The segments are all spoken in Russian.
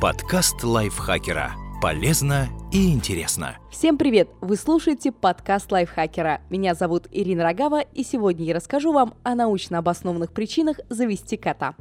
Подкаст лайфхакера. Полезно и интересно. Всем привет! Вы слушаете подкаст лайфхакера. Меня зовут Ирина Рогава, и сегодня я расскажу вам о научно обоснованных причинах завести кота.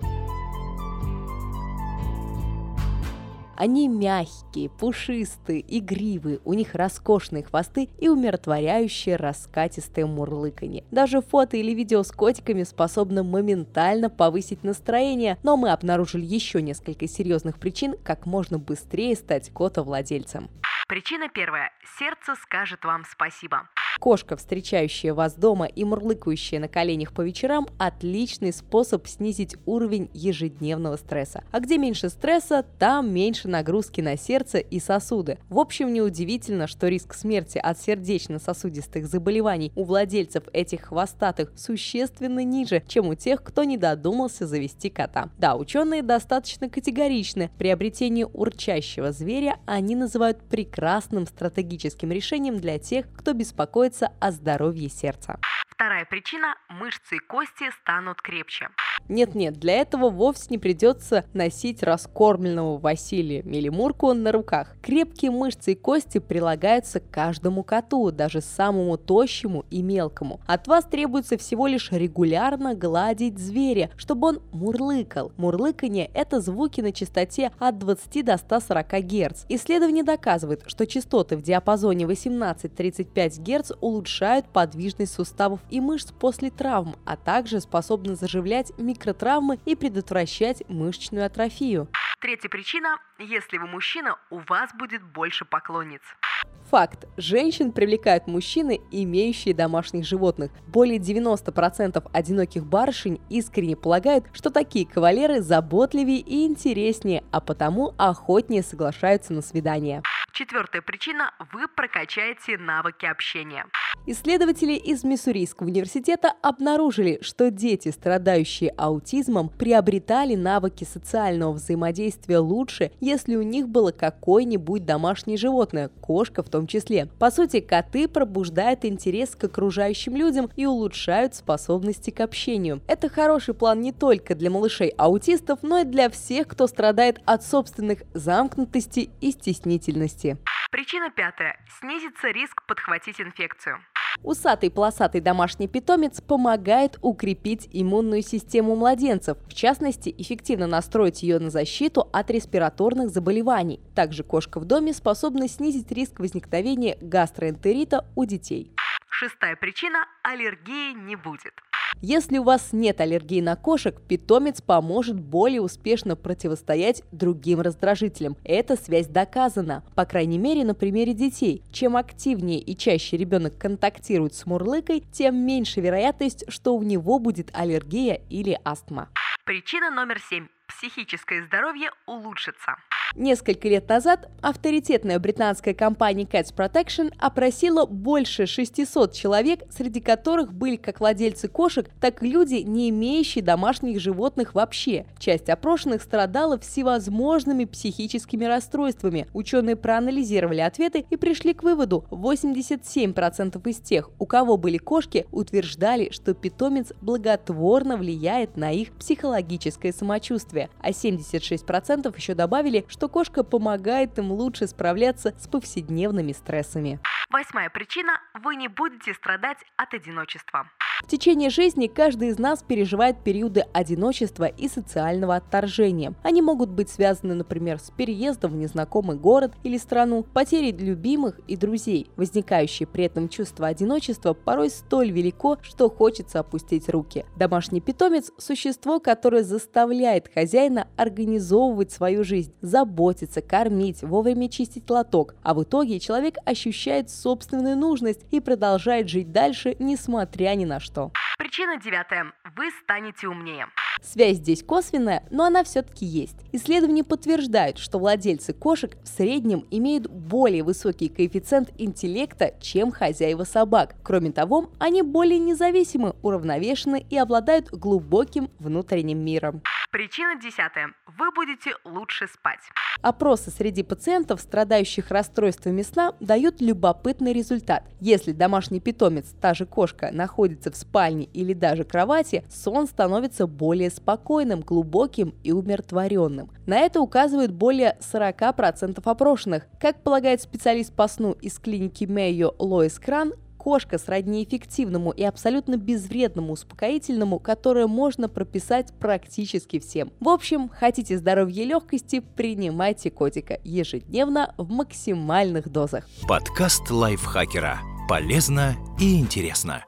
Они мягкие, пушистые, игривые, у них роскошные хвосты и умиротворяющее раскатистое мурлыканье. Даже фото или видео с котиками способны моментально повысить настроение, но мы обнаружили еще несколько серьезных причин, как можно быстрее стать котовладельцем. Причина первая. Сердце скажет вам спасибо. Кошка, встречающая вас дома и мурлыкающая на коленях по вечерам – отличный способ снизить уровень ежедневного стресса. А где меньше стресса, там меньше нагрузки на сердце и сосуды. В общем, неудивительно, что риск смерти от сердечно-сосудистых заболеваний у владельцев этих хвостатых существенно ниже, чем у тех, кто не додумался завести кота. Да, ученые достаточно категоричны. Приобретение урчащего зверя они называют прекрасным стратегическим решением для тех, кто беспокоится беспокоиться о здоровье сердца. Вторая причина – мышцы и кости станут крепче. Нет-нет, для этого вовсе не придется носить раскормленного Василия Мелимурку на руках. Крепкие мышцы и кости прилагаются к каждому коту, даже самому тощему и мелкому. От вас требуется всего лишь регулярно гладить зверя, чтобы он мурлыкал. Мурлыканье – это звуки на частоте от 20 до 140 Гц. Исследования доказывают, что частоты в диапазоне 18-35 Гц улучшают подвижность суставов и мышц после травм, а также способны заживлять микротравмы и предотвращать мышечную атрофию. Третья причина – если вы мужчина, у вас будет больше поклонниц. Факт. Женщин привлекают мужчины, имеющие домашних животных. Более 90% одиноких барышень искренне полагают, что такие кавалеры заботливее и интереснее, а потому охотнее соглашаются на свидания. Четвертая причина – вы прокачаете навыки общения. Исследователи из Миссурийского университета обнаружили, что дети, страдающие аутизмом, приобретали навыки социального взаимодействия лучше, если у них было какое-нибудь домашнее животное, кошка в том числе. По сути, коты пробуждают интерес к окружающим людям и улучшают способности к общению. Это хороший план не только для малышей-аутистов, но и для всех, кто страдает от собственных замкнутости и стеснительности. Причина пятая. Снизится риск подхватить инфекцию. Усатый полосатый домашний питомец помогает укрепить иммунную систему младенцев, в частности, эффективно настроить ее на защиту от респираторных заболеваний. Также кошка в доме способна снизить риск возникновения гастроэнтерита у детей. Шестая причина – аллергии не будет. Если у вас нет аллергии на кошек, питомец поможет более успешно противостоять другим раздражителям. Эта связь доказана, по крайней мере на примере детей. Чем активнее и чаще ребенок контактирует с мурлыкой, тем меньше вероятность, что у него будет аллергия или астма. Причина номер семь. Психическое здоровье улучшится. Несколько лет назад авторитетная британская компания Cats Protection опросила больше 600 человек, среди которых были как владельцы кошек, так и люди, не имеющие домашних животных вообще. Часть опрошенных страдала всевозможными психическими расстройствами. Ученые проанализировали ответы и пришли к выводу, 87% из тех, у кого были кошки, утверждали, что питомец благотворно влияет на их психологическое самочувствие, а 76% еще добавили, что кошка помогает им лучше справляться с повседневными стрессами. Восьмая причина – вы не будете страдать от одиночества. В течение жизни каждый из нас переживает периоды одиночества и социального отторжения. Они могут быть связаны, например, с переездом в незнакомый город или страну, потерей любимых и друзей. Возникающее при этом чувство одиночества порой столь велико, что хочется опустить руки. Домашний питомец – существо, которое заставляет хозяина организовывать свою жизнь, заботиться, кормить, вовремя чистить лоток, а в итоге человек ощущает собственную нужность и продолжает жить дальше, несмотря ни на что что. Причина девятая. Вы станете умнее. Связь здесь косвенная, но она все-таки есть. Исследования подтверждают, что владельцы кошек в среднем имеют более высокий коэффициент интеллекта, чем хозяева собак. Кроме того, они более независимы, уравновешены и обладают глубоким внутренним миром. Причина десятая. Вы будете лучше спать. Опросы среди пациентов, страдающих расстройствами сна, дают любопытный результат. Если домашний питомец, та же кошка, находится в спальне или даже кровати, сон становится более спокойным, глубоким и умиротворенным. На это указывают более 40% опрошенных. Как полагает специалист по сну из клиники Мэйо Лоис Кран, кошка сродни эффективному и абсолютно безвредному успокоительному, которое можно прописать практически всем. В общем, хотите здоровья и легкости, принимайте котика ежедневно в максимальных дозах. Подкаст лайфхакера. Полезно и интересно.